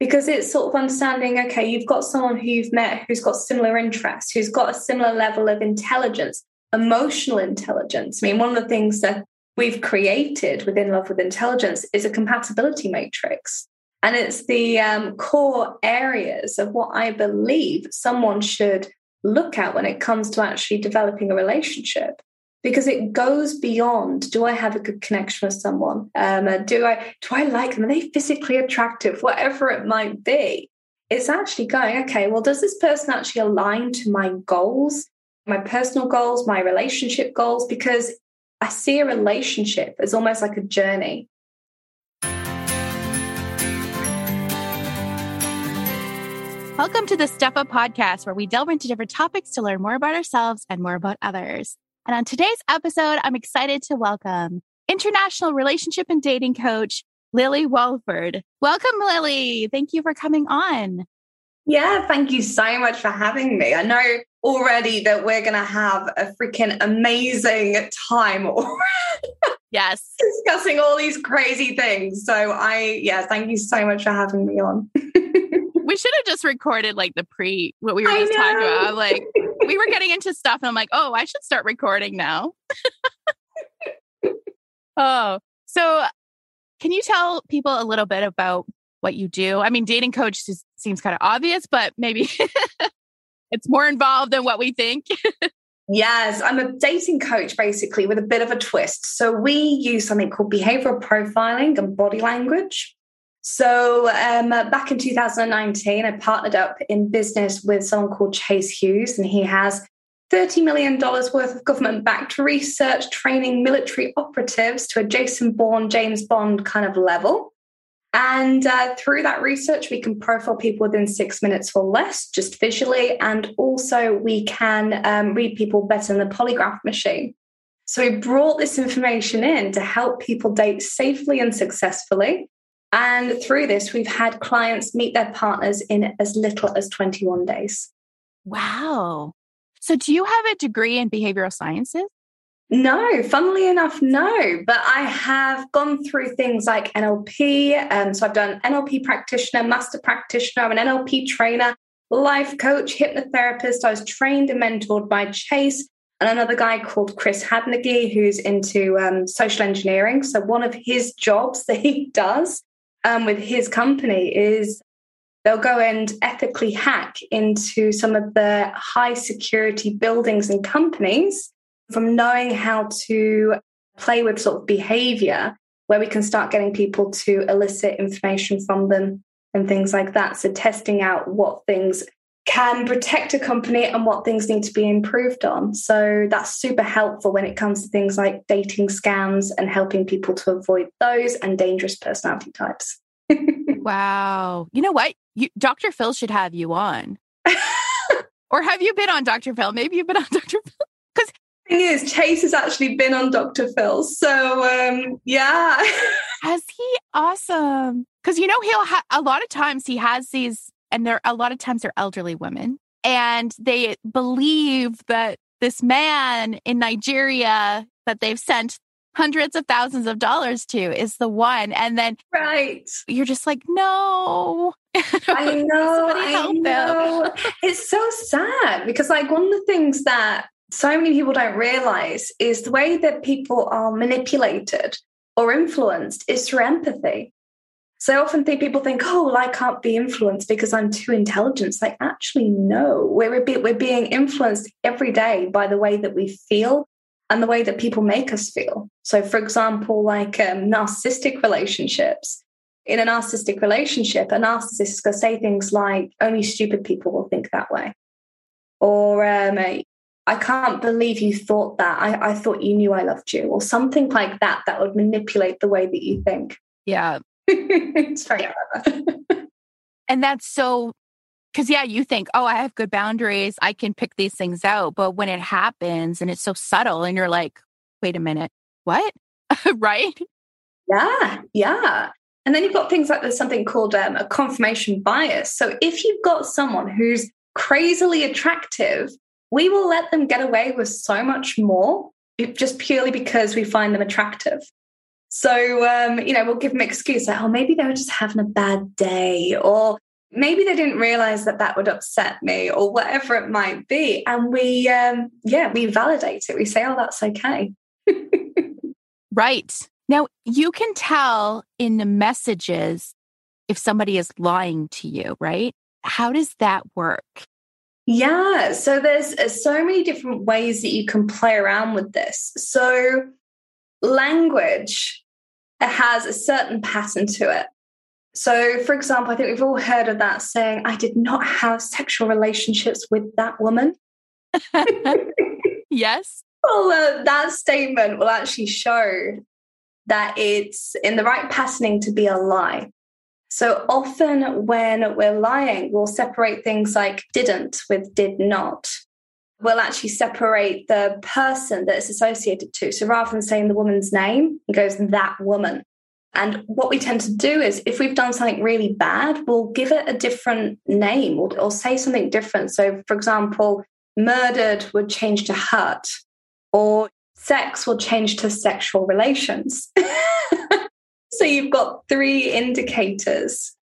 because it's sort of understanding okay, you've got someone who you've met who's got similar interests, who's got a similar level of intelligence, emotional intelligence. I mean, one of the things that we've created within Love with Intelligence is a compatibility matrix. And it's the um, core areas of what I believe someone should look at when it comes to actually developing a relationship because it goes beyond do i have a good connection with someone? Um, do i do i like them? Are they physically attractive? Whatever it might be. It's actually going okay well does this person actually align to my goals my personal goals my relationship goals? Because i see a relationship as almost like a journey. Welcome to the Step Up podcast, where we delve into different topics to learn more about ourselves and more about others. And on today's episode, I'm excited to welcome international relationship and dating coach, Lily Walford. Welcome, Lily. Thank you for coming on. Yeah, thank you so much for having me. I know already that we're going to have a freaking amazing time yes. discussing all these crazy things. So I, yeah, thank you so much for having me on. we should have just recorded like the pre, what we were just talking about. Like, we were getting into stuff and I'm like, oh, I should start recording now. oh, so can you tell people a little bit about what you do? I mean, dating coach just seems kind of obvious, but maybe it's more involved than what we think. Yes, I'm a dating coach basically with a bit of a twist. So we use something called behavioral profiling and body language. So um, back in 2019, I partnered up in business with someone called Chase Hughes, and he has $30 million worth of government backed research training military operatives to a Jason Bourne, James Bond kind of level. And uh, through that research, we can profile people within six minutes or less, just visually. And also, we can um, read people better than the polygraph machine. So, we brought this information in to help people date safely and successfully and through this, we've had clients meet their partners in as little as 21 days. Wow. So, do you have a degree in behavioral sciences? No, funnily enough, no. But I have gone through things like NLP. Um, so I've done NLP practitioner, master practitioner, I'm an NLP trainer, life coach, hypnotherapist. I was trained and mentored by Chase and another guy called Chris Hadnagy, who's into um, social engineering. So one of his jobs that he does um, with his company is they'll go and ethically hack into some of the high security buildings and companies from knowing how to play with sort of behavior where we can start getting people to elicit information from them and things like that. So, testing out what things can protect a company and what things need to be improved on. So, that's super helpful when it comes to things like dating scams and helping people to avoid those and dangerous personality types. wow. You know what? You, Dr. Phil should have you on. or have you been on Dr. Phil? Maybe you've been on Dr. Phil. Because the thing is, Chase has actually been on Dr. Phil. So um, yeah. has he? Awesome. Because you know, he'll have a lot of times he has these, and they're a lot of times they're elderly women, and they believe that this man in Nigeria that they've sent hundreds of thousands of dollars to is the one. And then right. you're just like, no. I know. I know. it's so sad because like one of the things that so many people don't realize is the way that people are manipulated or influenced is through empathy. So I often think people think, oh, well, I can't be influenced because I'm too intelligent. It's like, actually, no. We're, we're being influenced every day by the way that we feel and the way that people make us feel. So, for example, like um, narcissistic relationships. In a narcissistic relationship, a narcissist is going to say things like, only stupid people will think that way. Or, um, I can't believe you thought that. I, I thought you knew I loved you, or something like that, that would manipulate the way that you think. Yeah. it's very and that's so because yeah you think oh i have good boundaries i can pick these things out but when it happens and it's so subtle and you're like wait a minute what? Right? Yeah yeah. And then you've got things like there's something called um, a confirmation bias. So if you've got someone who's crazily attractive we will let them get away with so much more just purely because we find them attractive So, um, you know, we'll give them excuse like, oh, maybe they were just having a bad day, or maybe they didn't realize that that would upset me, or whatever it might be. And we, um, yeah, we validate it. We say, oh, that's okay. right. Now, you can tell in the messages if somebody is lying to you, right? How does that work? Yeah, so there's uh, so many different ways that you can play around with this. So, language has a certain pattern to it. So, for example, I think we've all heard of that saying, I did not have sexual relationships with that woman. yes. Well, uh, that statement will actually show that it's in the right patterning to be a lie. So often when we're lying, we'll separate things like didn't with did not. We'll actually separate the person that it's associated to. So rather than saying the woman's name, it goes that woman. And what we tend to do is if we've done something really bad, we'll give it a different name or, or say something different. So, for example, murdered would change to hurt, or sex will change to sexual relations. So you've got three indicators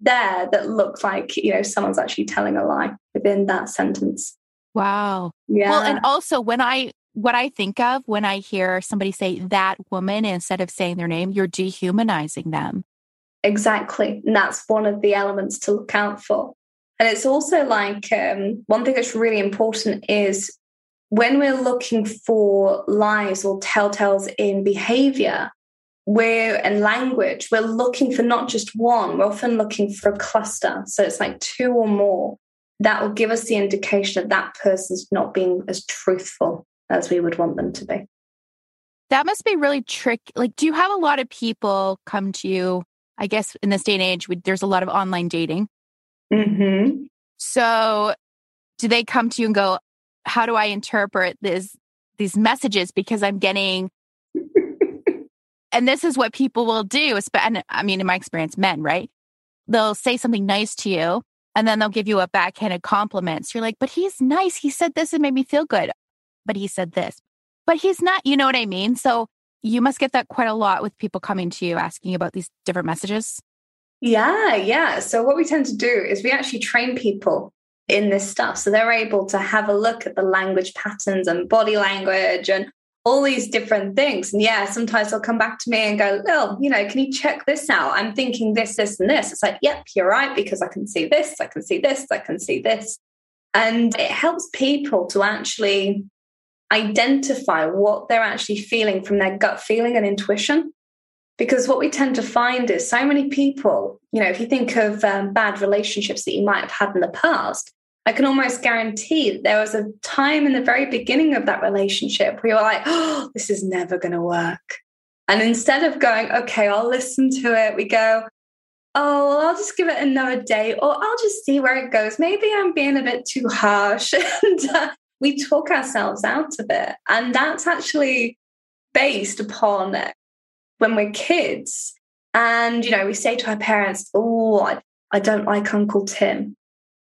there that look like, you know, someone's actually telling a lie within that sentence. Wow. Yeah. Well, and also when I what I think of when I hear somebody say that woman instead of saying their name, you're dehumanizing them. Exactly. And that's one of the elements to look out for. And it's also like um, one thing that's really important is when we're looking for lies or telltales in behavior, we're in language, we're looking for not just one, we're often looking for a cluster. So it's like two or more. That will give us the indication that that person's not being as truthful as we would want them to be. That must be really tricky. Like, do you have a lot of people come to you? I guess in this day and age, we, there's a lot of online dating. Mm-hmm. So, do they come to you and go, "How do I interpret this these messages because I'm getting and this is what people will do. And I mean, in my experience, men, right? They'll say something nice to you and then they'll give you a backhanded compliment. So you're like, but he's nice. He said this and made me feel good. But he said this. But he's not, you know what I mean? So you must get that quite a lot with people coming to you asking about these different messages. Yeah, yeah. So what we tend to do is we actually train people in this stuff. So they're able to have a look at the language patterns and body language and all these different things. And yeah, sometimes they'll come back to me and go, Oh, you know, can you check this out? I'm thinking this, this, and this. It's like, Yep, you're right, because I can see this, I can see this, I can see this. And it helps people to actually identify what they're actually feeling from their gut feeling and intuition. Because what we tend to find is so many people, you know, if you think of um, bad relationships that you might have had in the past, I can almost guarantee that there was a time in the very beginning of that relationship where you were like, oh, this is never going to work. And instead of going, okay, I'll listen to it, we go, oh, well, I'll just give it another day or I'll just see where it goes. Maybe I'm being a bit too harsh. and uh, we talk ourselves out of it. And that's actually based upon when we're kids. And, you know, we say to our parents, oh, I don't like Uncle Tim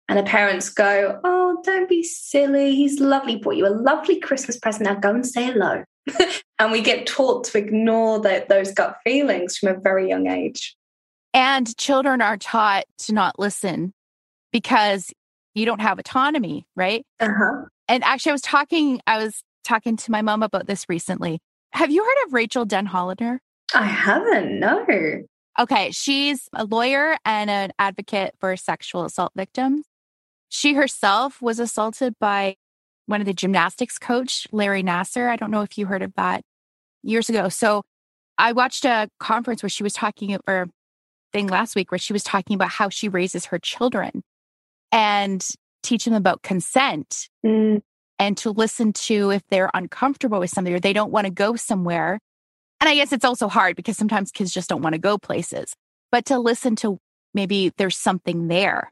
and the parents go, Oh, don't be silly. He's lovely. Bought you a lovely Christmas present. Now go and say hello. and we get taught to ignore the, those gut feelings from a very young age. And children are taught to not listen because you don't have autonomy, right? Uh-huh. And actually, I was talking, I was talking to my mom about this recently. Have you heard of Rachael Denhollander? I haven't, no. Okay, she's a lawyer and an advocate for sexual assault victims. She herself was assaulted by one of the gymnastics coach, Larry Nassar. I don't know if you heard of that years ago. So I watched a conference where she was talking, or thing last week where she was talking about how she raises her children and teaching them about consent mm. and to listen to if they're uncomfortable with something or they don't want to go somewhere. And I guess it's also hard because sometimes kids just don't want to go places, but to listen to maybe there's something there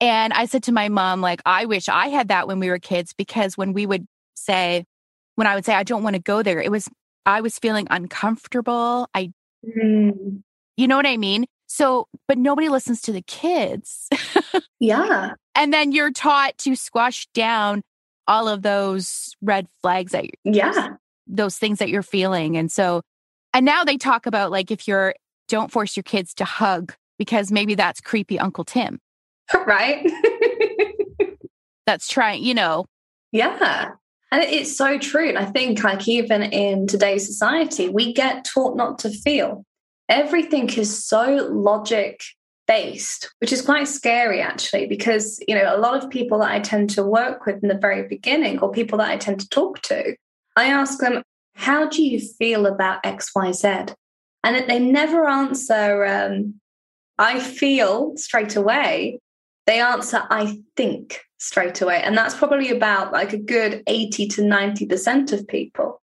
and I said to my mom, like, I wish I had that when we were kids because when we would say, when I would say, I don't want to go there, it was, I was feeling uncomfortable. I, mm. you know what I mean? So, but nobody listens to the kids. yeah. And then you're taught to squash down all of those red flags that, yeah, those things that you're feeling. And so, And now they talk about like if you're, don't force your kids to hug because maybe that's creepy Uncle Tim. Right. that's trying, you know. Yeah. And it's so true. And I think, like, even in today's society, we get taught not to feel. Everything is so logic based, which is quite scary, actually, because, you know, a lot of people that I tend to work with in the very beginning, or people that I tend to talk to, I ask them, How do you feel about XYZ? And they never answer, um, I feel straight away. They answer, I think straight away. And that's probably about like a good 80 to 90% of people.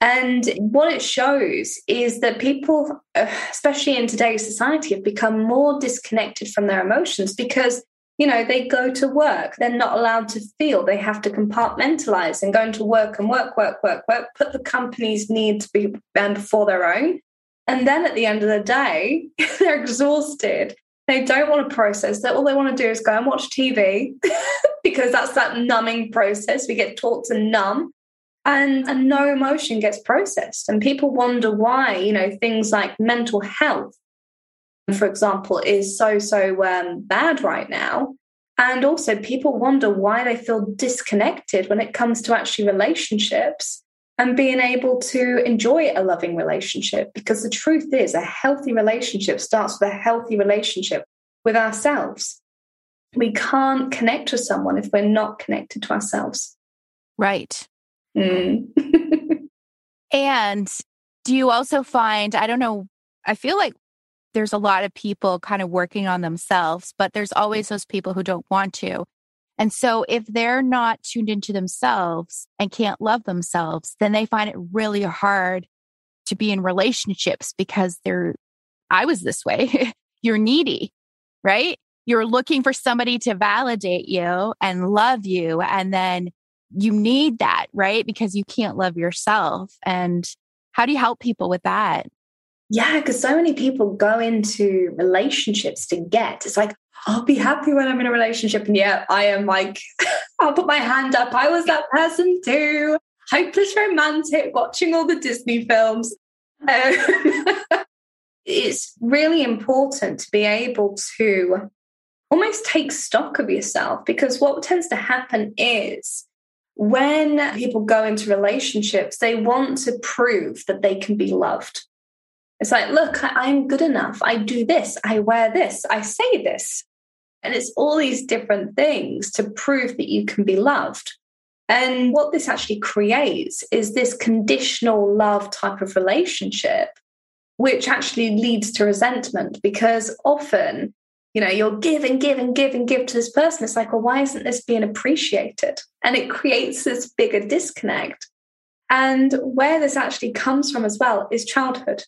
And what it shows is that people, especially in today's society, have become more disconnected from their emotions because, you know, they go to work, they're not allowed to feel, they have to compartmentalize and go into work and work, work, work, work, put the company's needs um, before their own. And then at the end of the day, they're exhausted they don't want to process that. All they want to do is go and watch TV because that's that numbing process. We get taught to numb and, and no emotion gets processed. And people wonder why, you know, things like mental health, for example, is so, so um, bad right now. And also, people wonder why they feel disconnected when it comes to actually relationships and being able to enjoy a loving relationship. Because the truth is, a healthy relationship starts with a healthy relationship with ourselves. We can't connect with someone if we're not connected to ourselves. Right. Mm. and do you also find, I don't know, I feel like there's a lot of people kind of working on themselves, but there's always those people who don't want to. And so if they're not tuned into themselves and can't love themselves, then they find it really hard to be in relationships because they're, I was this way. You're needy, right? You're looking for somebody to validate you and love you. And then you need that, right? Because you can't love yourself. And how do you help people with that? Yeah, because so many people go into relationships to get. It's like, I'll be happy when I'm in a relationship. And yeah, I am like, I'll put my hand up. I was that person too. Hopeless romantic, watching all the Disney films. Um, it's really important to be able to almost take stock of yourself because what tends to happen is when people go into relationships, they want to prove that they can be loved. It's like, look, I'm good enough. I do this. I wear this. I say this. And it's all these different things to prove that you can be loved. And what this actually creates is this conditional love type of relationship, which actually leads to resentment because often, you know, you'll give and give and give and give to this person. It's like, well, why isn't this being appreciated? And it creates this bigger disconnect. And where this actually comes from as well is childhood.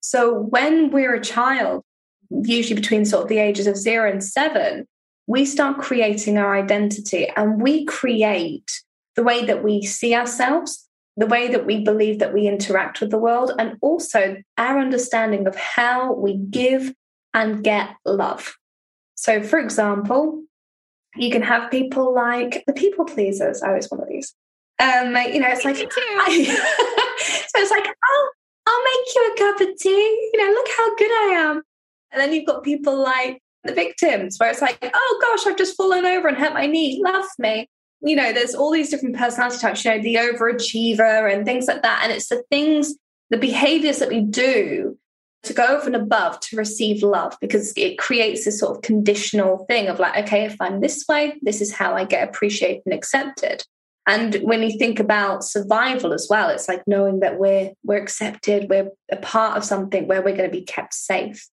So when we're a child, usually between sort of the ages of zero and seven, we start creating our identity and we create the way that we see ourselves, the way that we believe that we interact with the world, and also our understanding of how we give and get love. So, for example, you can have people like the people pleasers. I was one of these. Um, you know, it's like, I, so it's like, oh, I'll make you a cup of tea. You know, look how good I am. And then you've got people like the victims, where it's like, oh gosh, I've just fallen over and hurt my knee. Love me. You know, there's all these different personality types, you know, the overachiever and things like that. And it's the things, the behaviors that we do to go over and above to receive love because it creates this sort of conditional thing of like, okay, if I'm this way, this is how I get appreciated and accepted. And when you think about survival as well, it's like knowing that we're we're accepted, we're a part of something where we're going to be kept safe.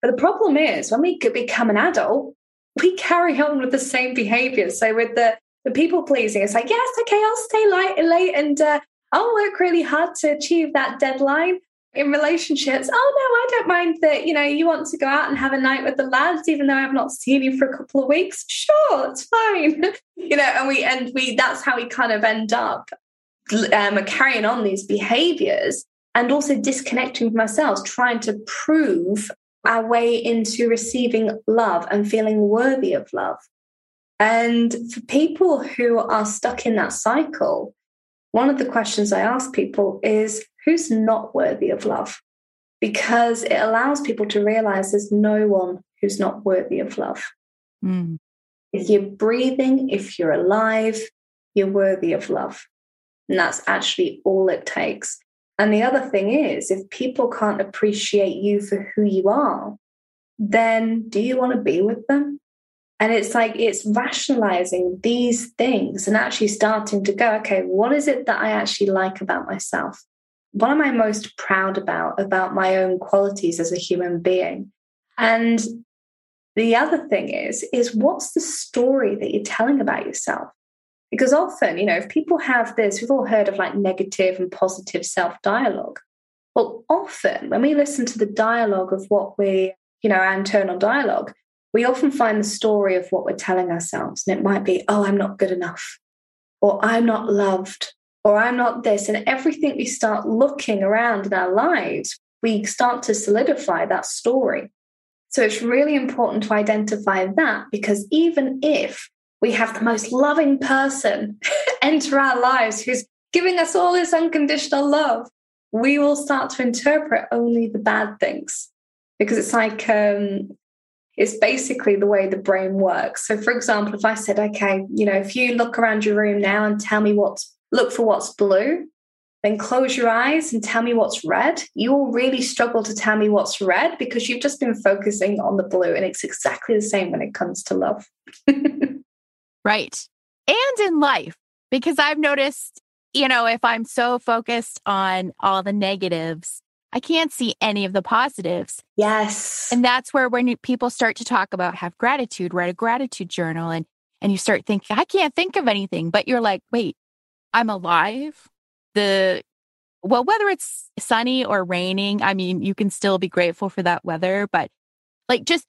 But the problem is when we become an adult, we carry on with the same behaviors. So with the the people pleasing, it's like, yes, okay, I'll stay late, late and uh, I'll work really hard to achieve that deadline in relationships, oh no, I don't mind that, you know, you want to go out and have a night with the lads, even though I've not seen you for a couple of weeks. Sure, it's fine. you know, and we and we that's how we kind of end up um, carrying on these behaviors and also disconnecting from ourselves, trying to prove our way into receiving love and feeling worthy of love. And for people who are stuck in that cycle, one of the questions I ask people is who's not worthy of love because it allows people to realize there's no one who's not worthy of love. Mm. If you're breathing, if you're alive, you're worthy of love. And that's actually all it takes. And the other thing is, if people can't appreciate you for who you are, then do you want to be with them? And it's like it's rationalizing these things and actually starting to go, okay, what is it that I actually like about myself? What am I most proud about, about my own qualities as a human being? And the other thing is, is what's the story that you're telling about yourself? Because often, you know, if people have this, we've all heard of like negative and positive self dialogue. Well, often when we listen to the dialogue of what we, you know, our internal dialogue, we often find the story of what we're telling ourselves. And it might be, oh, I'm not good enough, or I'm not loved, or I'm not this. And everything we start looking around in our lives, we start to solidify that story. So it's really important to identify that because even if we have the most loving person enter our lives who's giving us all this unconditional love, we will start to interpret only the bad things because it's like um, it's basically the way the brain works. So, for example, if I said, okay, you know, if you look around your room now and tell me what's look for what's blue, then close your eyes and tell me what's red, you will really struggle to tell me what's red because you've just been focusing on the blue. And it's exactly the same when it comes to love. right. And in life, because I've noticed, you know, if I'm so focused on all the negatives, I can't see any of the positives. Yes. And that's where when people start to talk about have gratitude, write a gratitude journal and and you start thinking, I can't think of anything, but you're like, wait, I'm alive. The well, whether it's sunny or raining, I mean, you can still be grateful for that weather, but like just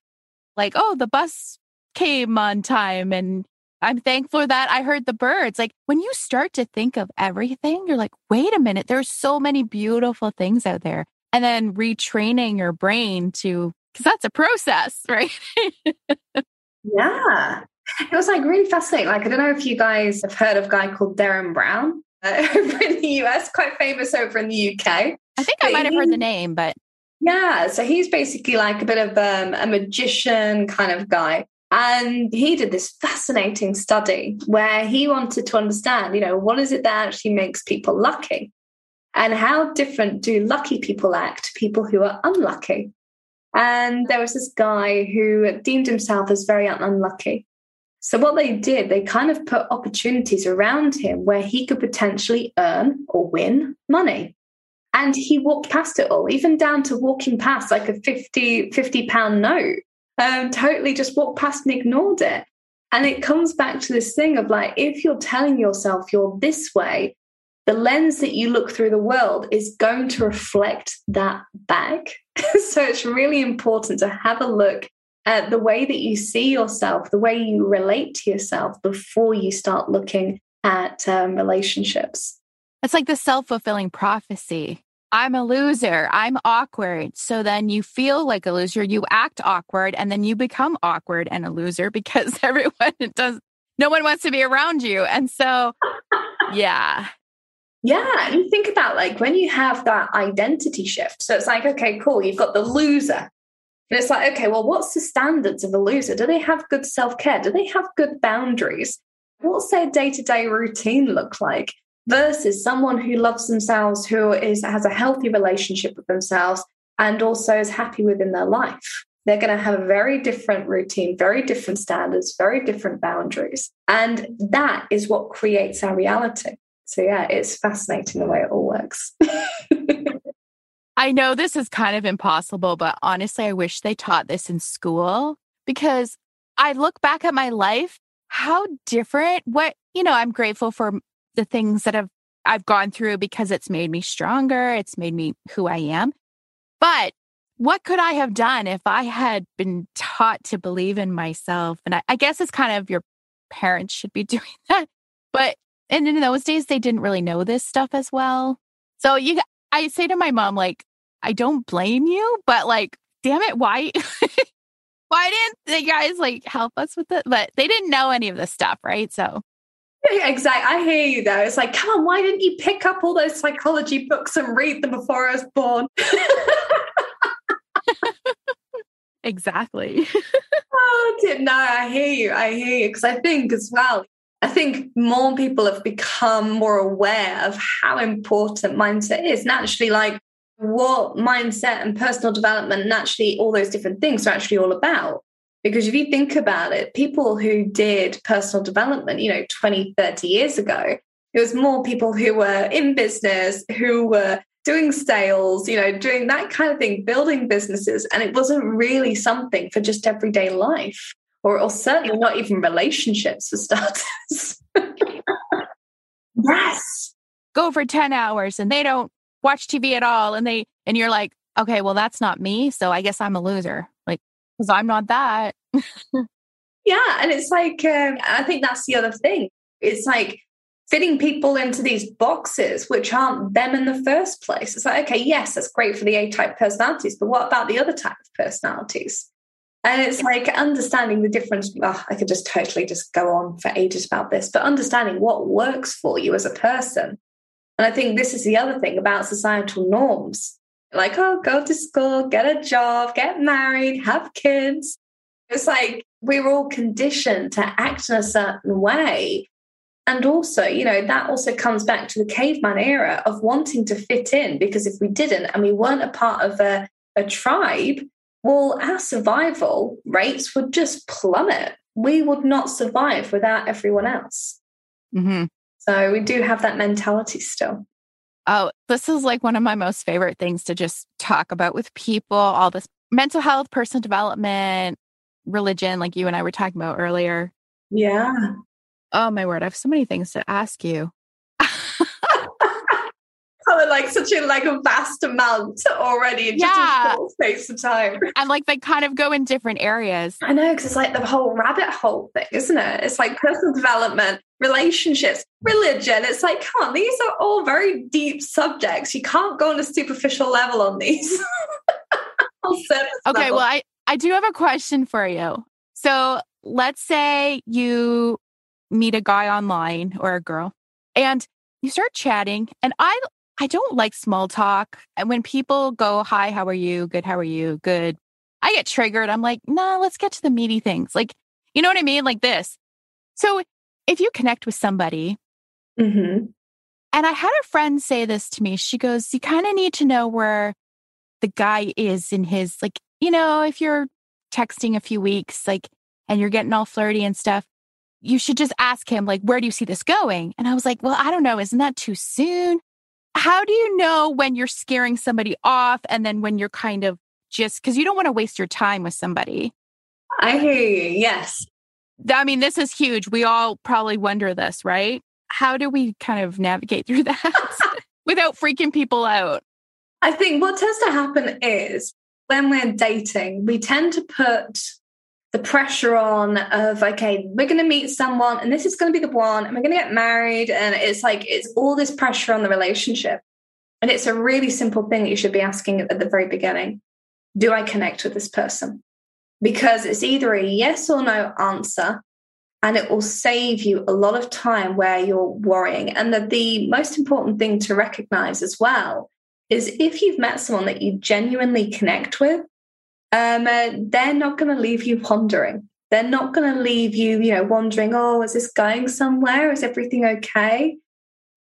like, oh, the bus came on time and I'm thankful that I heard the birds. Like when you start to think of everything, you're like, wait a minute, there's so many beautiful things out there. And then retraining your brain to, because that's a process, right? yeah. It was like really fascinating. Like, I don't know if you guys have heard of a guy called Derren Brown uh, over in the US, quite famous over in the UK. I think I might have heard the name, but. Yeah. So he's basically like a bit of um, a magician kind of guy. And he did this fascinating study where he wanted to understand, you know, what is it that actually makes people lucky? And how different do lucky people act to people who are unlucky? And there was this guy who deemed himself as very unlucky. So, what they did, they kind of put opportunities around him where he could potentially earn or win money. And he walked past it all, even down to walking past like a 50, 50 pound note um, totally just walked past and ignored it. And it comes back to this thing of like, if you're telling yourself you're this way, the lens that you look through the world is going to reflect that back. so it's really important to have a look at the way that you see yourself, the way you relate to yourself before you start looking at um, relationships. It's like the self fulfilling prophecy. I'm a loser. I'm awkward. So then you feel like a loser. You act awkward and then you become awkward and a loser because everyone does, no one wants to be around you. And so, yeah. Yeah. You think about like when you have that identity shift. So it's like, okay, cool. You've got the loser. And it's like, okay, well, what's the standards of a loser? Do they have good self care? Do they have good boundaries? What's their day to day routine look like? Versus someone who loves themselves, who is has a healthy relationship with themselves, and also is happy within their life. They're going to have a very different routine, very different standards, very different boundaries. And that is what creates our reality. So, yeah, it's fascinating the way it all works. I know this is kind of impossible, but honestly, I wish they taught this in school because I look back at my life, how different, what, you know, I'm grateful for the things that have I've gone through because it's made me stronger, it's made me who I am. But what could I have done if I had been taught to believe in myself? And I, I guess it's kind of your parents should be doing that. But and in those days they didn't really know this stuff as well. So you I say to my mom, like, I don't blame you, but like, damn it, why why didn't the guys like help us with it? But they didn't know any of this stuff, right? So Exactly. I hear you though. It's like, come on, why didn't you pick up all those psychology books and read them before I was born? exactly. oh, no, I hear you. I hear you. Because I think as well, I think more people have become more aware of how important mindset is. Naturally, like what mindset and personal development, naturally, all those different things are actually all about. Because if you think about it, people who did personal development, you know, 20, 30 years ago, it was more people who were in business, who were doing sales, you know, doing that kind of thing, building businesses. And it wasn't really something for just everyday life, or, or certainly not even relationships for starters. yes. Go for 10 hours and they don't watch TV at all. And they, and you're like, okay, well, that's not me. So I guess I'm a loser. Because I'm not that. yeah. And it's like, um, I think that's the other thing. It's like fitting people into these boxes, which aren't them in the first place. It's like, okay, yes, that's great for the A type personalities, but what about the other type of personalities? And it's like understanding the difference. Oh, I could just totally just go on for ages about this, but understanding what works for you as a person. And I think this is the other thing about societal norms like, oh, go to school, get a job, get married, have kids. It's like we were all conditioned to act in a certain way. And also, you know, that also comes back to the caveman era of wanting to fit in, because if we didn't and we weren't a part of a, a tribe, well, our survival rates would just plummet. We would not survive without everyone else. Mm-hmm. So we do have that mentality still. Oh, this is like one of my most favorite things to just talk about with people, all this mental health, personal development, religion, like you and I were talking about earlier. Yeah. Oh my word, I have so many things to ask you. Like such a like a vast amount already in yeah. just a short space of time. And like they kind of go in different areas. I know because it's like the whole rabbit hole thing, isn't it? It's like personal development, relationships, religion. It's like, come on, these are all very deep subjects. You can't go on a superficial level on these. okay, level. well, I I do have a question for you. So let's say you meet a guy online or a girl and you start chatting and I I don't like small talk. And when people go, Hi, how are you? Good, how are you? Good. I get triggered. I'm like, nah, let's get to the meaty things. Like, you know what I mean? Like this. So if you connect with somebody, mm-hmm. and I had a friend say this to me, she goes, You kind of need to know where the guy is in his, like, you know, if you're texting a few weeks, like, and you're getting all flirty and stuff, you should just ask him, like, where do you see this going? And I was like, Well, I don't know. Isn't that too soon? How do you know when you're scaring somebody off and then when you're kind of just because you don't want to waste your time with somebody? I hear you. Yes. I mean, this is huge. We all probably wonder this, right? How do we kind of navigate through that without freaking people out? I think what tends to happen is when we're dating, we tend to put the pressure on of okay we're going to meet someone and this is going to be the one and we're going to get married and it's like it's all this pressure on the relationship. And it's a really simple thing that you should be asking at the very beginning. Do i connect with this person? Because it's either a yes or no answer and it will save you a lot of time where you're worrying. And the, the most important thing to recognize as well is if you've met someone that you genuinely connect with um, uh, they're not going to leave you pondering. They're not going to leave you, you know, wondering, oh, is this going somewhere? Is everything okay?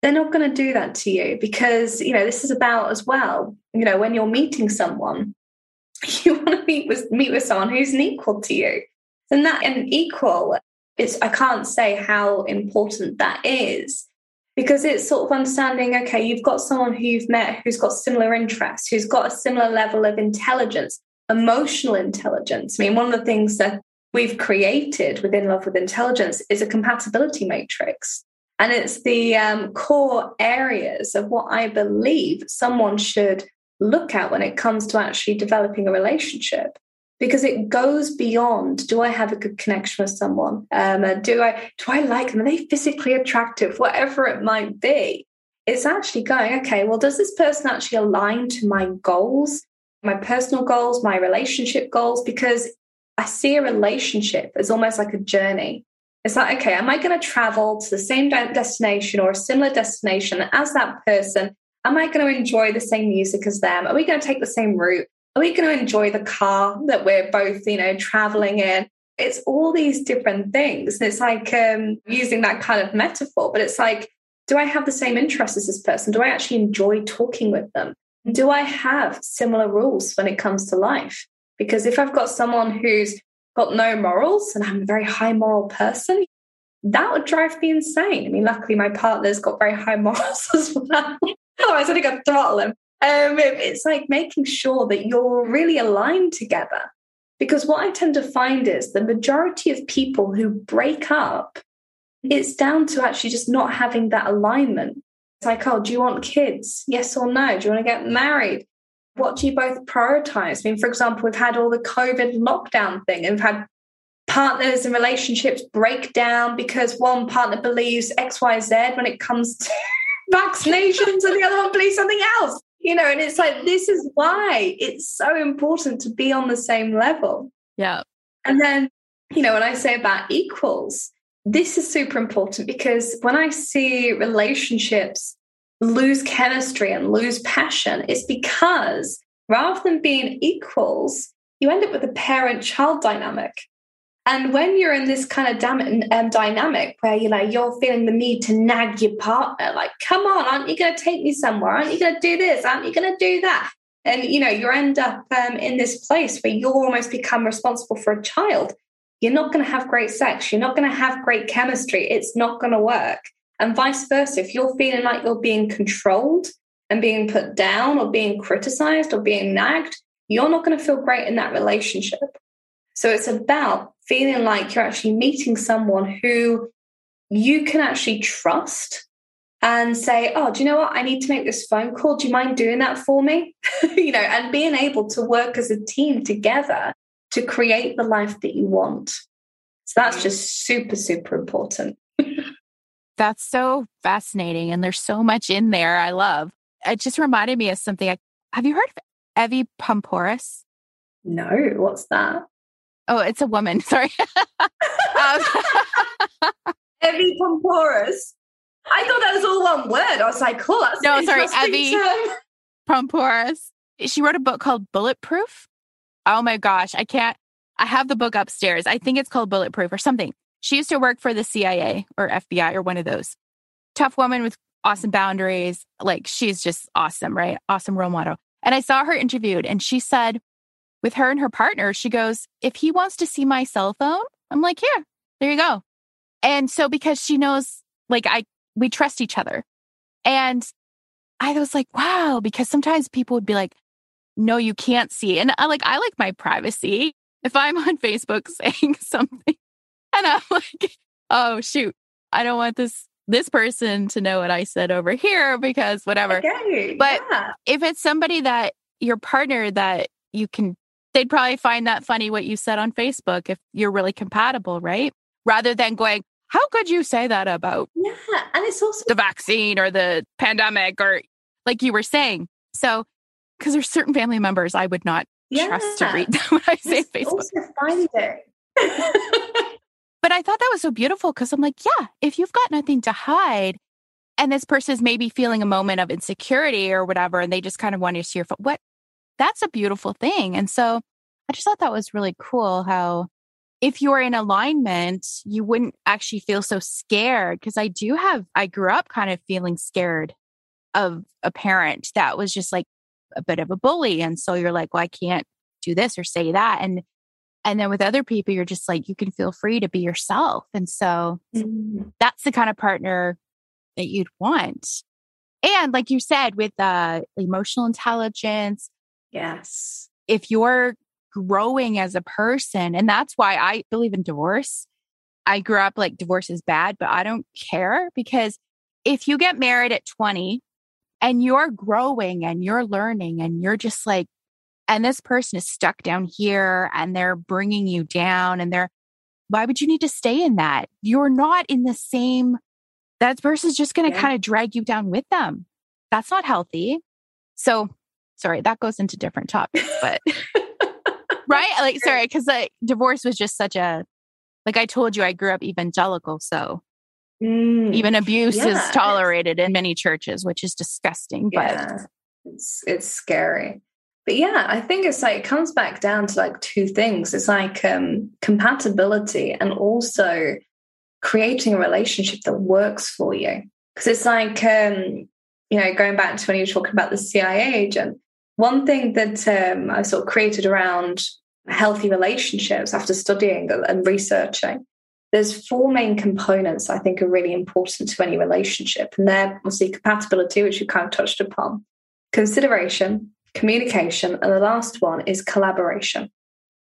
They're not going to do that to you because, you know, this is about as well, you know, when you're meeting someone, you want to meet with meet with someone who's an equal to you. And that an equal, it's I can't say how important that is because it's sort of understanding okay you've got someone who you've met who's got similar interests who's got a similar level of intelligence emotional intelligence. I mean, one of the things that we've created within Love with Intelligence is a compatibility matrix. And it's the um, core areas of what I believe someone should look at when it comes to actually developing a relationship. Because it goes beyond do i have a good connection with someone? Um, do i do i like them? Are they physically attractive? Whatever it might be. It's actually going okay well does this person actually align to my goals my personal goals, my relationship goals, because I see a relationship as almost like a journey. It's like, okay, am I going to travel to the same destination or a similar destination as that person? Am I going to enjoy the same music as them? Are we going to take the same route? Are we going to enjoy the car that we're both, you know, traveling in? It's all these different things. And it's like um, using that kind of metaphor, but it's like, do I have the same interests as this person? Do I actually enjoy talking with them? Do I have similar rules when it comes to life? Because if I've got someone who's got no morals and I'm a very high moral person, that would drive me insane. I mean, luckily my partner's got very high morals as well. Otherwise, I think I'd throttle him. Um, it's like making sure that you're really aligned together. Because what I tend to find is the majority of people who break up, it's down to actually just not having that alignment. It's like, oh, do you want kids? Yes or no? Do you want to get married? what do you both prioritize? I mean, for example, we've had all the COVID lockdown thing and we've had partners and relationships break down because one partner believes XYZ when it comes to vaccinations and the other one believes something else. You know, and it's like, this is why it's so important to be on the same level. Yeah. And then, you know, when I say about equals, this is super important because when I see relationships lose chemistry and lose passion it's because rather than being equals, you end up with a parent child dynamic. And when you're in this kind of dam- um, dynamic where you're like, you're feeling the need to nag your partner, like, come on, aren't you going to take me somewhere? Aren't you going to do this? Aren't you going to do that? And you know you end up um, in this place where you almost become responsible for a child. You're not going to have great sex. You're not going to have great chemistry. It's not going to work. And vice versa, if you're feeling like you're being controlled and being put down or being criticized or being nagged, you're not going to feel great in that relationship. So it's about feeling like you're actually meeting someone who you can actually trust and say, Oh, do you know what? I need to make this phone call. Do you mind doing that for me? you know, and being able to work as a team together to create the life that you want. So that's just super, super important. That's so fascinating. And there's so much in there I love. It just reminded me of something. I, have you heard of Evie Poumpouras? No, what's that? Oh, it's a woman. Sorry. um, Evie Poumpouras. I thought that was all one word. I was like, cool. That's no, sorry, Evie Poumpouras. She wrote a book called Bulletproof. Oh my gosh, I can't. I have the book upstairs. I think it's called Bulletproof or something. She used to work for the CIA or FBI or one of those. Tough woman with awesome boundaries. Like she's just awesome, right? Awesome role model. And I saw her interviewed and she said, with her and her partner, she goes, if he wants to see my cell phone, I'm like, here, there you go. And so because she knows, like, I, we trust each other. And I was like, wow, because sometimes people would be like, no, you can't see. And I like, I like my privacy. If I'm on Facebook saying something and I'm like, oh shoot, I don't want this this person to know what I said over here because whatever. Okay, but yeah. if it's somebody that your partner that you can they'd probably find that funny what you said on Facebook if you're really compatible, right? Rather than going, how could you say that about Yeah, and it's also the vaccine or the pandemic or like you were saying. So because there's certain family members I would not yeah. trust to read them when I say Facebook. Also find it. But I thought that was so beautiful because I'm like, yeah, if you've got nothing to hide and this person is maybe feeling a moment of insecurity or whatever, and they just kind of want to see your foot, what that's a beautiful thing. And so I just thought that was really cool how if you're in alignment, you wouldn't actually feel so scared. Cause I do have, I grew up kind of feeling scared of a parent that was just like a bit of a bully. And so you're like, well, I can't do this or say that. And and then with other people, you're just like, you can feel free to be yourself. And so mm-hmm. that's the kind of partner that you'd want. And like you said, with uh, emotional intelligence. Yes. If you're growing as a person, and that's why I believe in divorce. I grew up like divorce is bad, but I don't care because if you get married at 20 and you're growing and you're learning and you're just like and this person is stuck down here and they're bringing you down and they're why would you need to stay in that you're not in the same that person's just going to yeah. kind of drag you down with them that's not healthy so sorry that goes into different topics but right like sorry because like divorce was just such a Like I told you, I grew up evangelical. So Mm, even abuse Yeah, is tolerated in many churches, which is disgusting. But yeah, it's it's scary. But yeah, I think it's like it comes back down to like two things. It's like um compatibility and also creating a relationship that works for you. Because it's like um, you know, going back to when you were talking about the CIA agent, one thing that um I sort of created around healthy relationships after studying and researching there's four main components I think are really important to any relationship. And they're obviously compatibility, which you kind of touched upon, consideration, communication, and the last one is collaboration.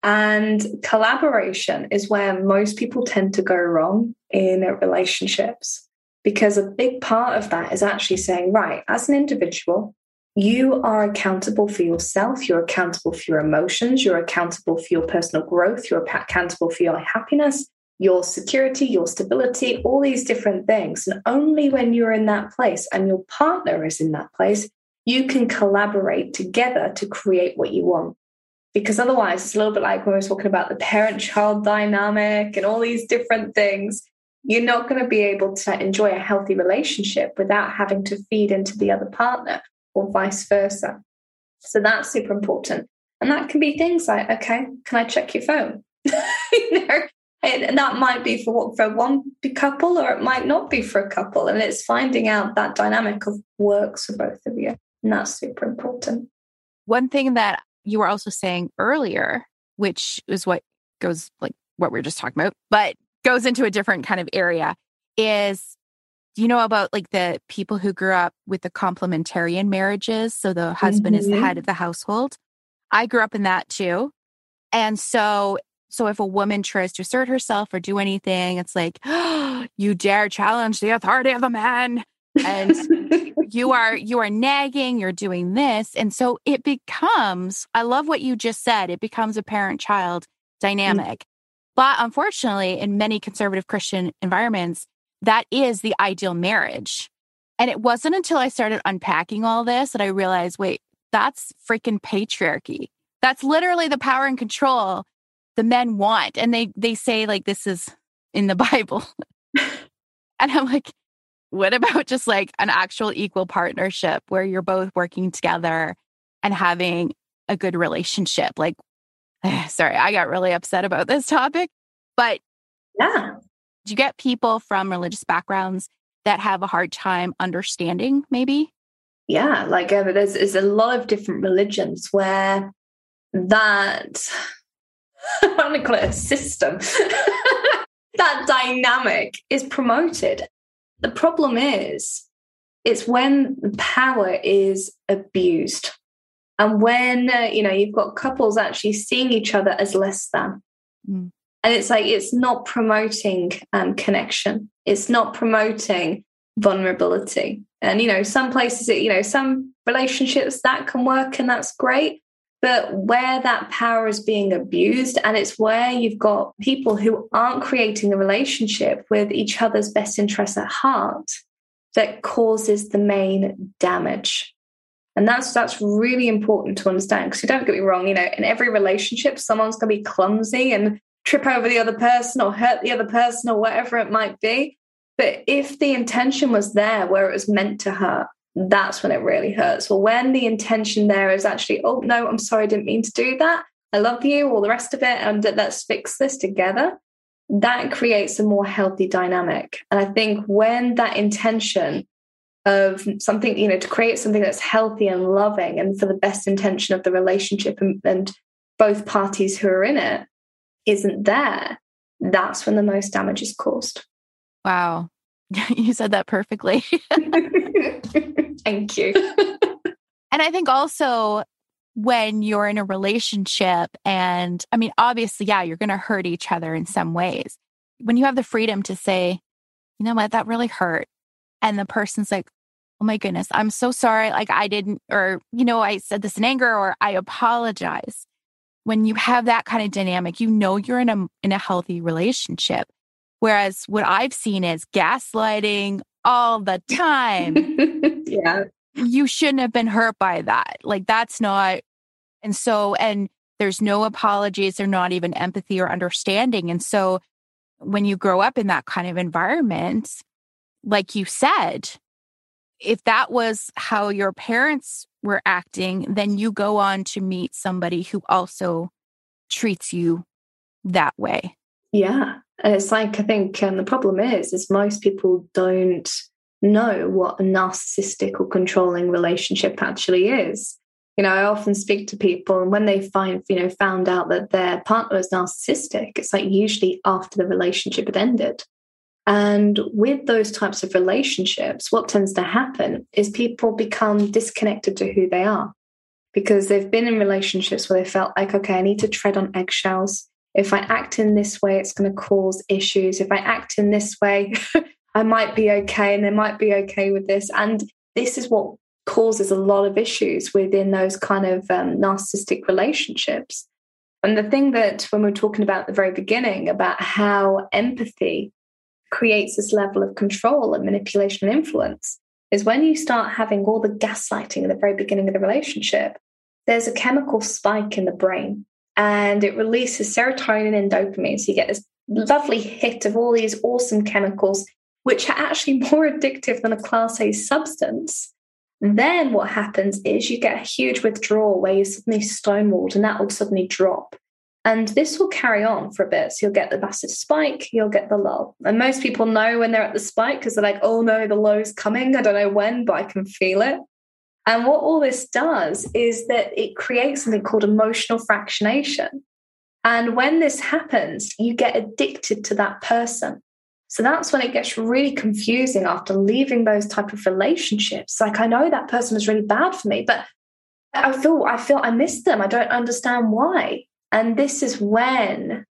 And collaboration is where most people tend to go wrong in relationships because a big part of that is actually saying, right, as an individual, you are accountable for yourself, you're accountable for your emotions, you're accountable for your personal growth, you're accountable for your happiness, your security, your stability, all these different things. And only when you're in that place and your partner is in that place, you can collaborate together to create what you want. Because otherwise, it's a little bit like when we're talking about the parent child dynamic and all these different things. You're not going to be able to enjoy a healthy relationship without having to feed into the other partner or vice versa. So that's super important. And that can be things like, okay, can I check your phone? you know, and that might be for for one couple or it might not be for a couple and it's finding out that dynamic of works for both of you and that's super important one thing that you were also saying earlier, which is what goes like what we are just talking about, but goes into a different kind of area, is you know about like the people who grew up with the complementarian marriages? So the husband is the Mhm. head of the household. I grew up in that too. And so so if a woman tries to assert herself or do anything, it's like, you dare challenge the authority of the man. And you are you are nagging you're doing this. And so it becomes i love what you just said it becomes a parent child mm. dynamic. But unfortunately in many conservative christian environments that is the ideal marriage. And it wasn't until i started unpacking all this that i realized wait that's freaking patriarchy. That's literally the power and control the men want and they they say like this is in the bible and i'm like what about just like an actual equal partnership where you're both working together and having a good relationship? Like, sorry, I got really upset about this topic, but yeah do you get people from religious backgrounds that have a hard time understanding, maybe? yeah like uh, there's, there's a lot of different religions where that i'm going to call it a system. That dynamic is promoted. The problem is it's when the power is abused. And when uh, you know you've got couples actually seeing each other as less than. Mm. and it's like it's not promoting um, connection. It's not promoting vulnerability. And you know some places you know some relationships that can work and that's great but where that power is being abused and it's where you've got people who aren't creating a relationship with each other's best interests at heart that causes the main damage. And that's that's really important to understand because you don't get me wrong you know in every relationship someone's going to be clumsy and trip over the other person or hurt the other person or whatever it might be. But if the intention was there where it was meant to hurt that's when it really hurts. Well, when the intention there is actually, oh, no, I'm sorry, I didn't mean to do that. I love you, all the rest of it, and let's fix this together. That creates a more healthy dynamic. And I think when that intention of something, you know, to create something that's healthy and loving and for the best intention of the relationship and, and both parties who are in it isn't there, that's when the most damage is caused. Wow. you said that perfectly. Thank you. And I think also when you're in a relationship, and I mean, obviously, yeah, you're going to hurt each other in some ways. When you have the freedom to say, you know what, that really hurt. And the person's like, oh my goodness, I'm so sorry. Like, I didn't, or, you know, I said this in anger, or I apologize. When you have that kind of dynamic, you know you're in a in a healthy relationship. Whereas what I've seen is gaslighting all the time yeah. you shouldn't have been hurt by that. Like that's not and so and there's no apologies, there's not even empathy or understanding. And so when you grow up in that kind of environment, like you said, if that was how your parents were acting, then you go on to meet somebody who also treats you that way. Yeah. It's like, I think um, the problem is, is most people don't know what a narcissistic or controlling relationship actually is. You know, I often speak to people, and when they find, you know, found out that their partner is narcissistic, it's like usually after the relationship had ended. And with those types of relationships, what tends to happen is people become disconnected to who they are because they've been in relationships where they felt like, okay, I need to tread on eggshells. If I act in this way, it's going to cause issues. If I act in this way, I might be okay and they might be okay with this. And this is what causes a lot of issues within those kind of um, narcissistic relationships. And the thing that when we are talking about at the very beginning about how empathy creates this level of control and manipulation and influence is when you start having all the gaslighting at the very beginning of the relationship, there's a chemical spike in the brain and it releases serotonin and dopamine. So you get this lovely hit of all these awesome chemicals, which are actually more addictive than a class A substance. Then what happens is you get a huge withdrawal where you're suddenly stonewalled and that will suddenly drop. And this will carry on for a bit. So you'll get the massive spike, you'll get the lull. And most people know when they're at the spike because they're like, oh no, the low's coming. I don't know when, but I can feel it. And what all this does is that it creates something called emotional fractionation. And when this happens, you get addicted to that person. So that's when it gets really confusing after leaving those type of relationships. Like I know that person was really bad for me, but I feel I feel I miss them. I don't understand why. And this is when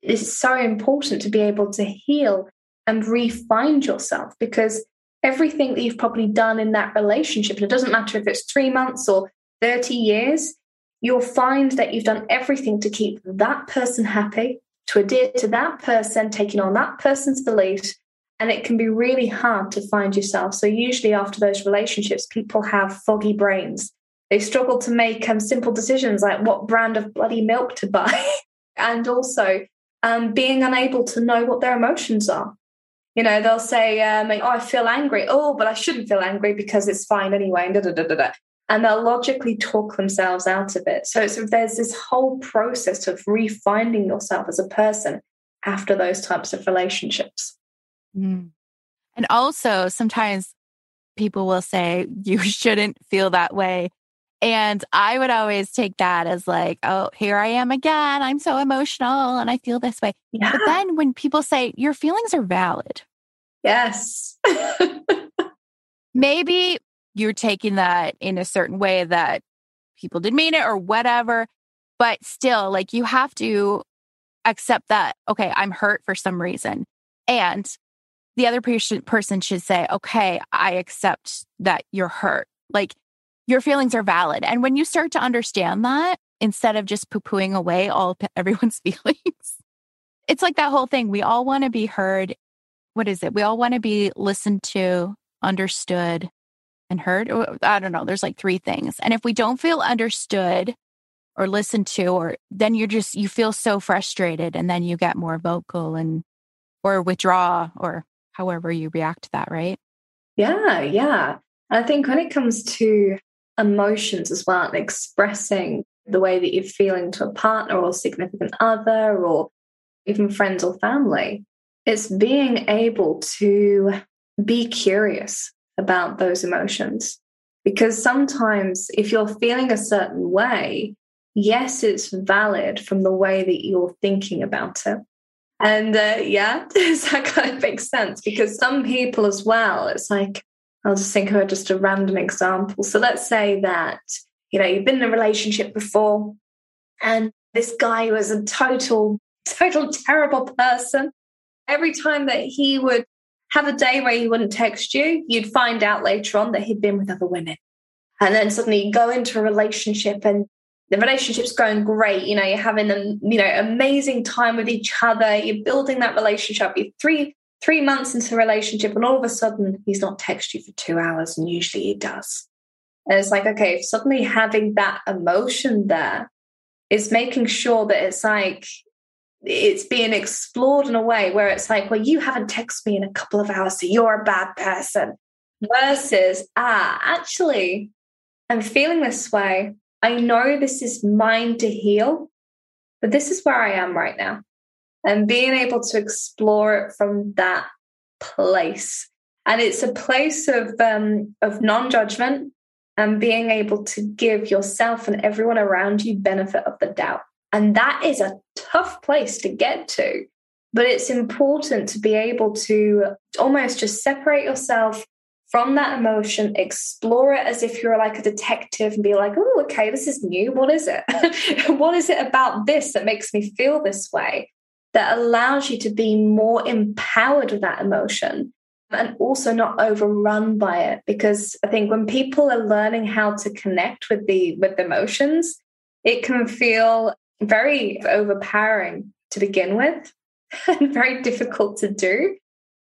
it's so important to be able to heal and re-find yourself because everything that you've probably done in that relationship, and it doesn't matter if it's three months or 30 years, you'll find that you've done everything to keep that person happy to adhere to that person, taking on that person's beliefs. And it can be really hard to find yourself. So, usually, after those relationships, people have foggy brains. They struggle to make um, simple decisions like what brand of bloody milk to buy, and also um, being unable to know what their emotions are. You know, they'll say, um, "Oh, I feel angry." Oh, but I shouldn't feel angry because it's fine anyway. And da da da da da and they'll logically talk themselves out of it. So there's this whole process of refinding yourself as a person after those types of relationships. Mm. And also, sometimes people will say, you shouldn't feel that way. And I would always take that as like, oh, here I am again. I'm so emotional and I feel this way. Yeah. But then when people say your feelings are valid. Yes. maybe you're taking that in a certain way that people didn't mean it or whatever. But still, like you have to accept that, okay, I'm hurt for some reason. And the other person person should say, okay, I accept that you're hurt. Like your feelings are valid. And when you start to understand that, instead of just poo pooing away all everyone's feelings, it's like that whole thing. We all want to be heard. What is it? We all want to be listened to, understood, and heard. Oh, I don't know. There's like three things. And if we don't feel understood or listened to, or then you're just, you feel so frustrated and then you get more vocal and, or withdraw or however you react to that, right? Yeah. Yeah. I think when it comes to emotions as well, and expressing the way that you're feeling to a partner or significant other or even friends or family, it's being able to be curious about those emotions. Because sometimes, if you're feeling a certain way, yes, it's valid from the way that you're thinking about it. And uh, yeah, that kind of makes sense because some people as well, it's like, I'll just think of just a random example. So let's say that, you know, you've been in a relationship before and this guy was a total, total terrible person. Every time that he would have a day where he wouldn't text you, you'd find out later on that he'd been with other women. And then suddenly you go into a relationship and the relationship's going great. You know, you're having a you know amazing time with each other. You're building that relationship. You're three three months into the relationship, and all of a sudden he's not text you for two hours, and usually he does. And it's like, okay, suddenly having that emotion there is making sure that it's like it's being explored in a way where it's like, well, you haven't texted me in a couple of hours, so you're a bad person. Versus, ah, actually, I'm feeling this way. I know this is mine to heal, but this is where I am right now. And being able to explore it from that place. And it's a place of um, of non-judgment and being able to give yourself and everyone around you benefit of the doubt. And that is a tough place to get to. But it's important to be able to almost just separate yourself from that emotion, explore it as if you're like a detective and be like, oh, okay, this is new. What is it? what is it about this that makes me feel this way? That allows you to be more empowered with that emotion and also not overrun by it. Because I think when people are learning how to connect with the with emotions, it can feel very overpowering to begin with and very difficult to do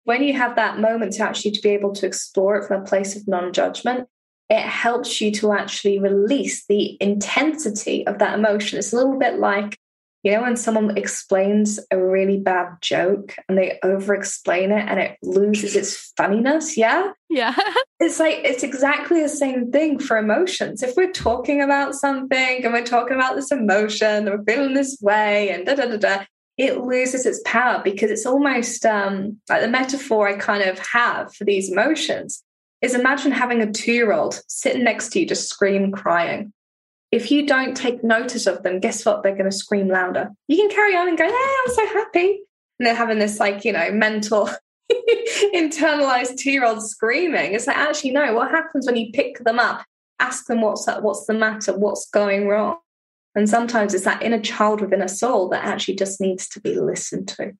when you have that moment to actually to be able to explore it from a place of non-judgment it helps you to actually release the intensity of that emotion it's a little bit like you know when someone explains a really bad joke and they over explain it and it loses its funniness yeah? Yeah. It's like it's exactly the same thing for emotions. If we're talking about something and we're talking about this emotion and we're feeling this way and da da da da it loses its power because it's almost um, like the metaphor I kind of have for these emotions is imagine having a two year old sitting next to you just scream crying. If you don't take notice of them, guess what? They're going to scream louder. You can carry on and go, hey, I'm so happy. And they're having this, like, you know, mental, internalized two year old screaming. It's like, actually, no, what happens when you pick them up, ask them what's that, what's the matter, what's going wrong? And sometimes it's that inner child within a soul that actually just needs to be listened to.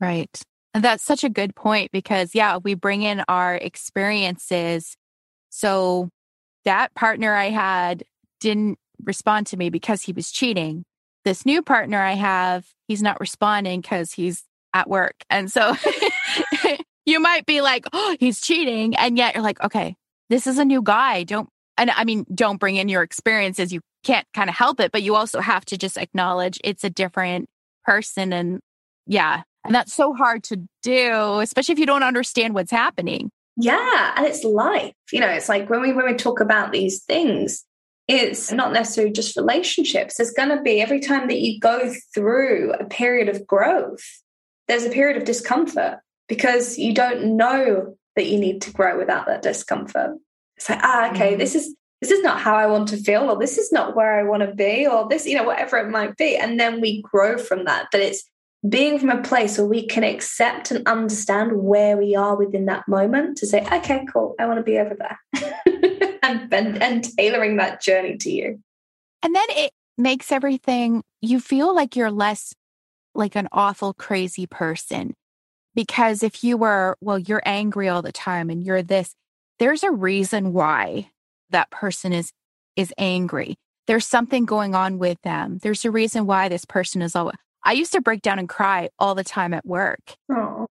Right. And that's such a good point because, yeah, we bring in our experiences. So that partner I had didn't respond to me because he was cheating. This new partner I have, he's not responding because he's at work. And so you might be like, oh, he's cheating. And yet you're like, okay, this is a new guy. Don't, and I mean, don't bring in your experiences. You can't kind of help it, but you also have to just acknowledge it's a different person. And yeah, and that's so hard to do, especially if you don't understand what's happening. Yeah. And it's life. You know, it's like when we when we talk about these things, it's not necessarily just relationships. There's going to be every time that you go through a period of growth, there's a period of discomfort because you don't know that you need to grow without that discomfort. It's like, ah, okay, mm-hmm. this is this is not how I want to feel, or this is not where I want to be, or this, you know, whatever it might be. And then we grow from that. But it's being from a place where we can accept and understand where we are within that moment to say, okay, cool, I want to be over there. and, and, and tailoring that journey to you. And then it makes everything, you feel like you're less like an awful, crazy person. Because if you were, well, you're angry all the time and you're this, there's a reason why that person is is angry. There's something going on with them. There's a reason why this person is all I used to break down and cry all the time at work.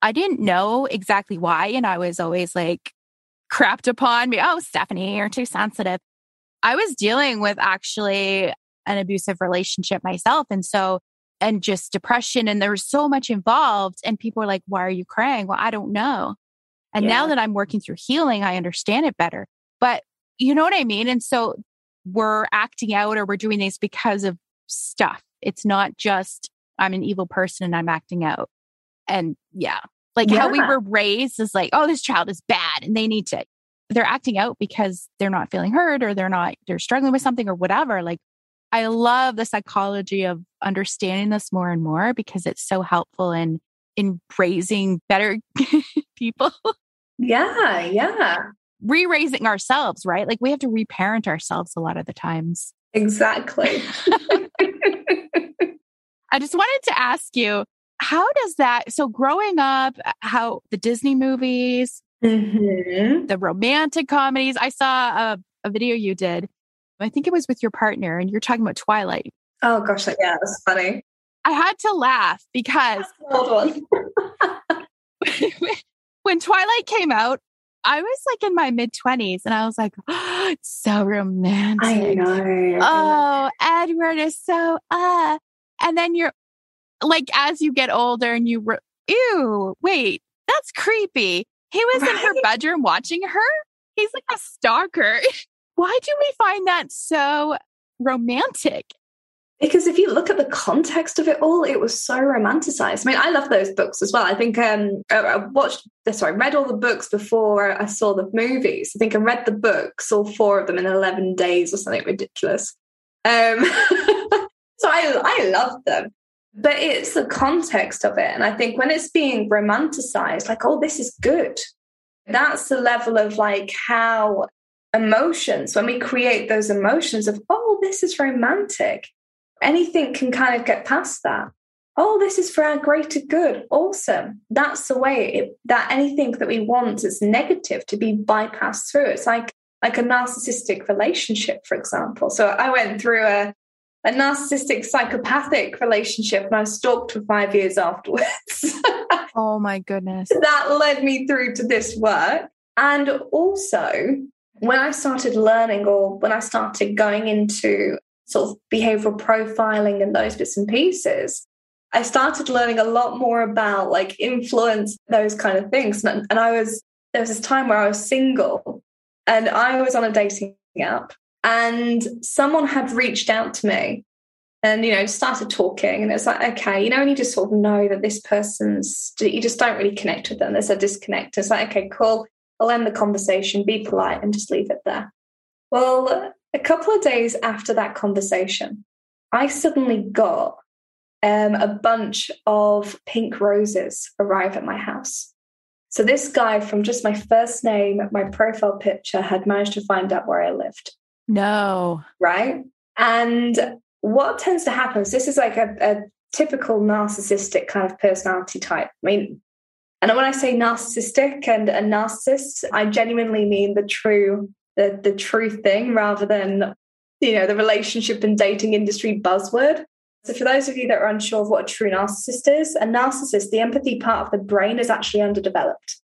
I didn't know exactly why. And I was always like crapped upon me. Oh, Stephanie, you're too sensitive. I was dealing with actually an abusive relationship myself. And so, and just depression. And there was so much involved. And people were like, why are you crying? Well, I don't know. And yeah. now that I'm working through healing, I understand it better. But you know what I mean? And so we're acting out or we're doing this because of stuff. It's not just I'm an evil person and I'm acting out. And yeah, like yeah. how we were raised is like, oh, this child is bad and they need to, they're acting out because they're not feeling heard or they're not, they're struggling with something or whatever. Like, I love the psychology of understanding this more and more because it's so helpful in in raising better people. Yeah, yeah re raising ourselves, right? Like we have to reparent ourselves a lot of the times. Exactly. I just wanted to ask you, how does that, so growing up, how the Disney movies, mm-hmm. the romantic comedies, I saw a, a video you did. I think it was with your partner, and you're talking about Twilight. Oh gosh, yeah, that's funny. I had to laugh because when Twilight came out, I was like in my mid 20s and I was like, oh, it's so romantic. I know. Oh, Edward is so, uh. And then you're like as you get older and you, re- ew, wait, that's creepy. He was right? in her bedroom watching her. He's like a stalker. Why do we find that so romantic? Because if you look at the context of it all, it was so romanticized. I mean, I love those books as well. I think um, I watched, sorry, I read all the books before I saw the movies. I think I read the books, all four of them in 11 days or something ridiculous. Um, so I, I love them. But it's the context of it. And I think when it's being romanticized, like, oh, this is good. That's the level of like how emotions, when we create those emotions of, oh, this is romantic, anything can kind of get past that. Oh, this is for our greater good. Awesome. That's the way it, that anything that we want is negative to be bypassed through. It's like like a narcissistic relationship, for example. So I went through a a narcissistic psychopathic relationship and I was stalked for five years afterwards. oh my goodness. That led me through to this work. And also, when I started learning or when I started going into sort of behavioral profiling and those bits and pieces, I started learning a lot more about like influence, those kind of things. And, and I was, there was this time where I was single and I was on a dating app and someone had reached out to me and, you know, started talking. And it's like, okay, you know, and you just sort of know that this person's, you just don't really connect with them. There's a disconnect. It's like, okay, cool. I'll end the conversation, be polite, and just leave it there. Well, a couple of days after that conversation, I suddenly got um, a bunch of pink roses arrive at my house. So this guy from just my first name, my profile picture, had managed to find out where I lived. No. Right. And what tends to happen is this is like a, a typical narcissistic kind of personality type. I mean, and when I say narcissistic and a narcissist, I genuinely mean the true the the true thing rather than you know the relationship and dating industry buzzword. So for those of you that are unsure of what a true narcissist is, a narcissist, the empathy part of the brain is actually underdeveloped.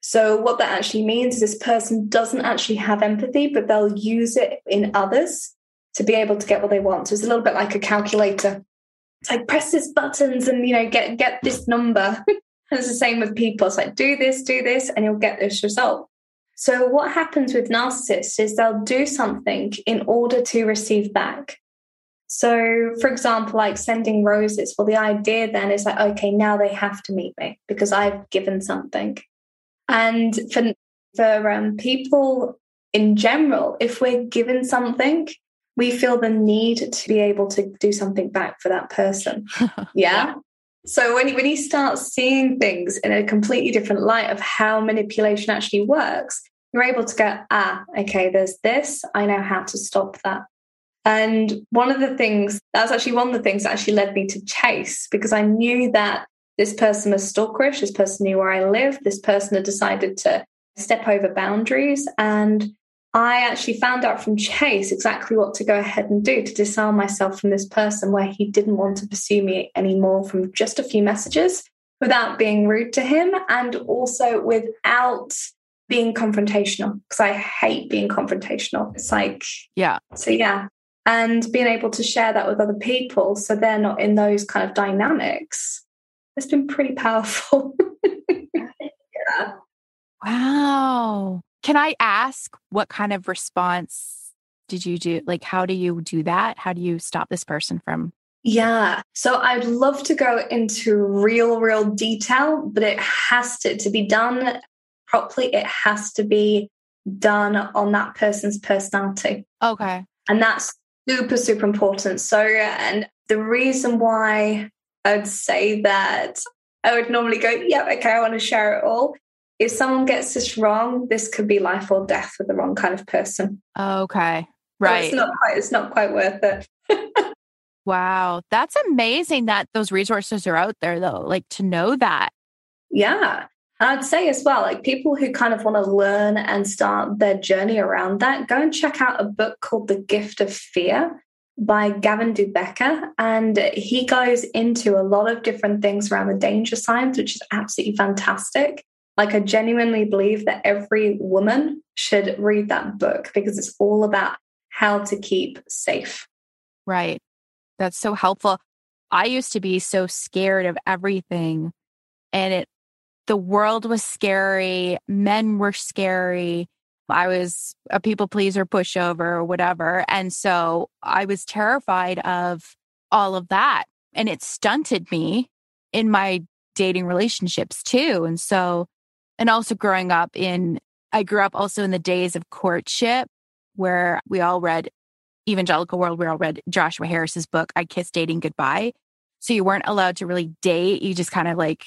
So what that actually means is this person doesn't actually have empathy, but they'll use it in others to be able to get what they want. So it's a little bit like a calculator. It's like press this buttons and you know get get this number. and it's the same with people. It's like do this, do this, and you'll get this result. So, what happens with narcissists is they'll do something in order to receive back. So, for example, like sending roses. Well, the idea then is like, okay, now they have to meet me because I've given something. And for for um, people in general, if we're given something, we feel the need to be able to do something back for that person. yeah. yeah. So when when you start seeing things in a completely different light of how manipulation actually works, you're able to go, ah, okay, there's this. I know how to stop that. And one of the things that's actually one of the things that actually led me to chase because I knew that this person was stalkerish, this person knew where I lived, this person had decided to step over boundaries. And I actually found out from Chase exactly what to go ahead and do to disarm myself from this person where he didn't want to pursue me anymore from just a few messages without being rude to him and also without being confrontational because I hate being confrontational. It's like, yeah. So, yeah. And being able to share that with other people so they're not in those kind of dynamics has been pretty powerful. yeah. Wow. Can I ask what kind of response did you do? Like, how do you do that? How do you stop this person from? Yeah. So I'd love to go into real, real detail, but it has to, to be done properly. It has to be done on that person's personality. Okay. And that's super, super important. So, and the reason why I'd say that I would normally go, yeah, okay, I want to share it all, if someone gets this wrong, this could be life or death for the wrong kind of person. Okay. Right. So it's not quite it's not quite worth it. wow. That's amazing that those resources are out there though. Like to know that. Yeah. And I'd say as well, like people who kind of want to learn and start their journey around that, go and check out a book called The Gift of Fear by Gavin de Becker. And he goes into a lot of different things around the danger signs, which is absolutely fantastic. Like, I genuinely believe that every woman should read that book because it's all about how to keep safe. Right. That's so helpful. I used to be so scared of everything and it the world was scary, men were scary. I was a people pleaser, pushover, or whatever. And so I was terrified of all of that. And it stunted me in my dating relationships too. And so, and also growing up in, I grew up also in the days of courtship where we all read Evangelical World, we all read Joshua Harris's book, I Kissed Dating Goodbye. So you weren't allowed to really date. You just kind of like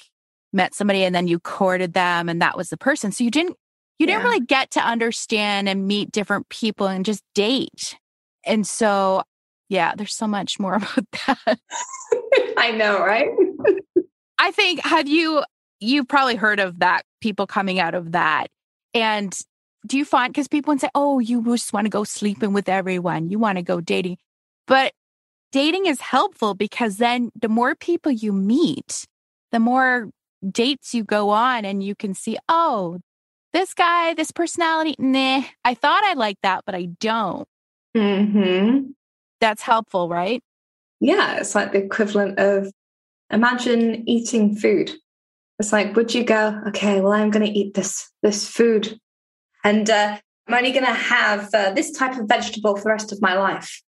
met somebody and then you courted them and that was the person. So you didn't you didn't really get to understand and meet different people and just date. And so yeah, there's so much more about that. I know, right? I think have you you've probably heard of that people coming out of that. And do you find because people would say, Oh, you just want to go sleeping with everyone, you want to go dating. But dating is helpful because then the more people you meet, the more dates you go on and you can see, oh, this guy, this personality, nah, I thought I liked that, but I don't. Mm-hmm. That's helpful, right? Yeah, it's like the equivalent of imagine eating food. It's like, would you go, okay, well, I'm going to eat this this food, and uh, I'm only going to have uh, this type of vegetable for the rest of my life.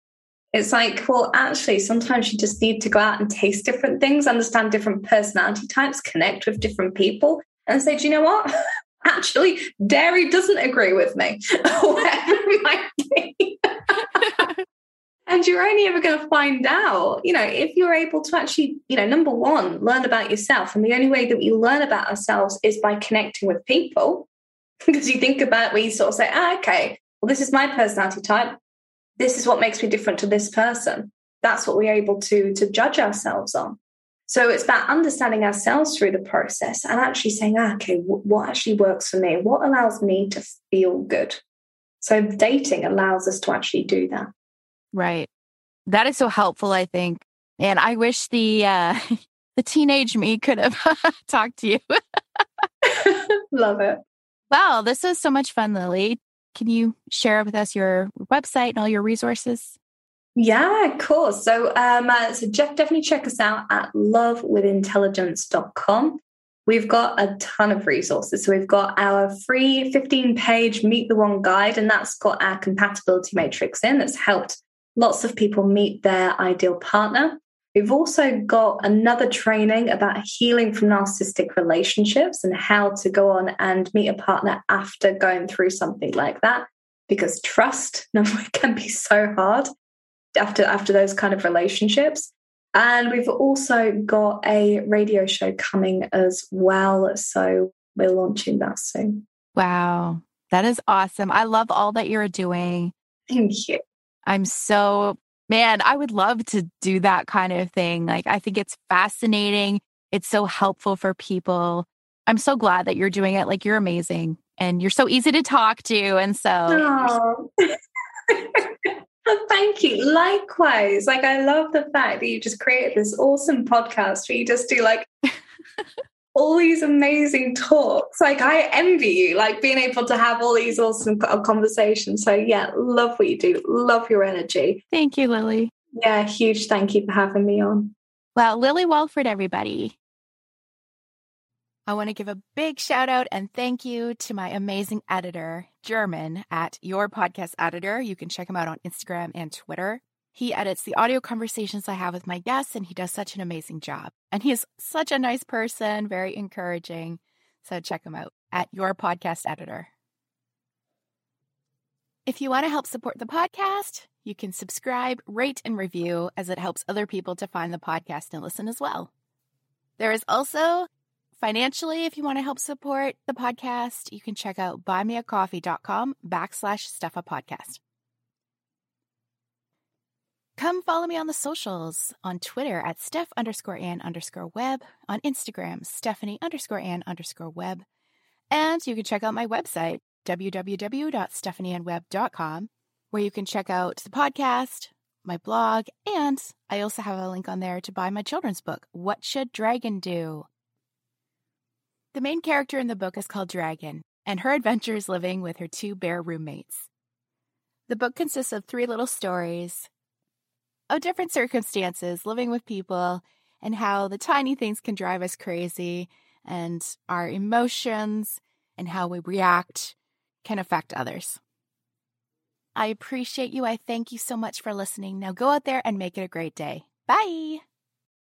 It's like, well, actually, sometimes you just need to go out and taste different things, understand different personality types, connect with different people, and say, do you know what? actually, dairy doesn't agree with me, and you're only ever going to find out, you know, if you're able to actually, you know, number one, learn about yourself. And the only way that we learn about ourselves is by connecting with people. because you think about where you sort of say, ah, okay, well, this is my personality type this is what makes me different to this person. That's what we're able to, to judge ourselves on. So it's about understanding ourselves through the process and actually saying, ah, okay, w- what actually works for me? What allows me to feel good? So dating allows us to actually do that. Right. That is so helpful, I think. And I wish the uh, the teenage me could have talked to you. Love it. Wow, this was so much fun, Lily. Can you share with us your website and all your resources? Yeah, of course. So, um, uh, so Jeff, definitely check us out at lovewithintelligence.com. We've got a ton of resources. So, we've got our free 15 page Meet the One guide, and that's got our compatibility matrix in that's helped lots of people meet their ideal partner. We've also got another training about healing from narcissistic relationships and how to go on and meet a partner after going through something like that. Because trust can be so hard after after those kind of relationships. And we've also got a radio show coming as well. So we're launching that soon. Wow. That is awesome. I love all that you're doing. Thank you. I'm so man, I would love to do that kind of thing. Like, I think it's fascinating. It's so helpful for people. I'm so glad that you're doing it. Like, you're amazing and you're so easy to talk to. And so. Oh, thank you. Likewise. Like, I love the fact that you just created this awesome podcast where you just do like all these amazing talks. Like I envy you, like being able to have all these awesome conversations. So yeah, love what you do. Love your energy. Thank you, Lily. Yeah, huge thank you for having me on. Well, Lily Walford, everybody. I want to give a big shout out and thank you to my amazing editor, German, at Your Podcast Editor. You can check him out on Instagram and Twitter. He edits the audio conversations I have with my guests, and he does such an amazing job. And he is such a nice person, very encouraging. So check him out at your podcast editor. If you want to help support the podcast, you can subscribe, rate, and review as it helps other people to find the podcast and listen as well. There is also financially, if you want to help support the podcast, you can check out buymeacoffee.com backslash Steffa podcast. Come follow me on the socials on Twitter at Steph underscore Ann underscore web, on Instagram, Stephanie underscore Ann underscore web. And you can check out my website, www.stephanieannweb.com, where you can check out the podcast, my blog, and I also have a link on there to buy my children's book, What Should Dragon Do? The main character in the book is called Dragon, and her adventures living with her two bear roommates. The book consists of three little stories of different circumstances, living with people, and how the tiny things can drive us crazy, and our emotions and how we react can affect others. I appreciate you. I thank you so much for listening. Now go out there and make it a great day. Bye.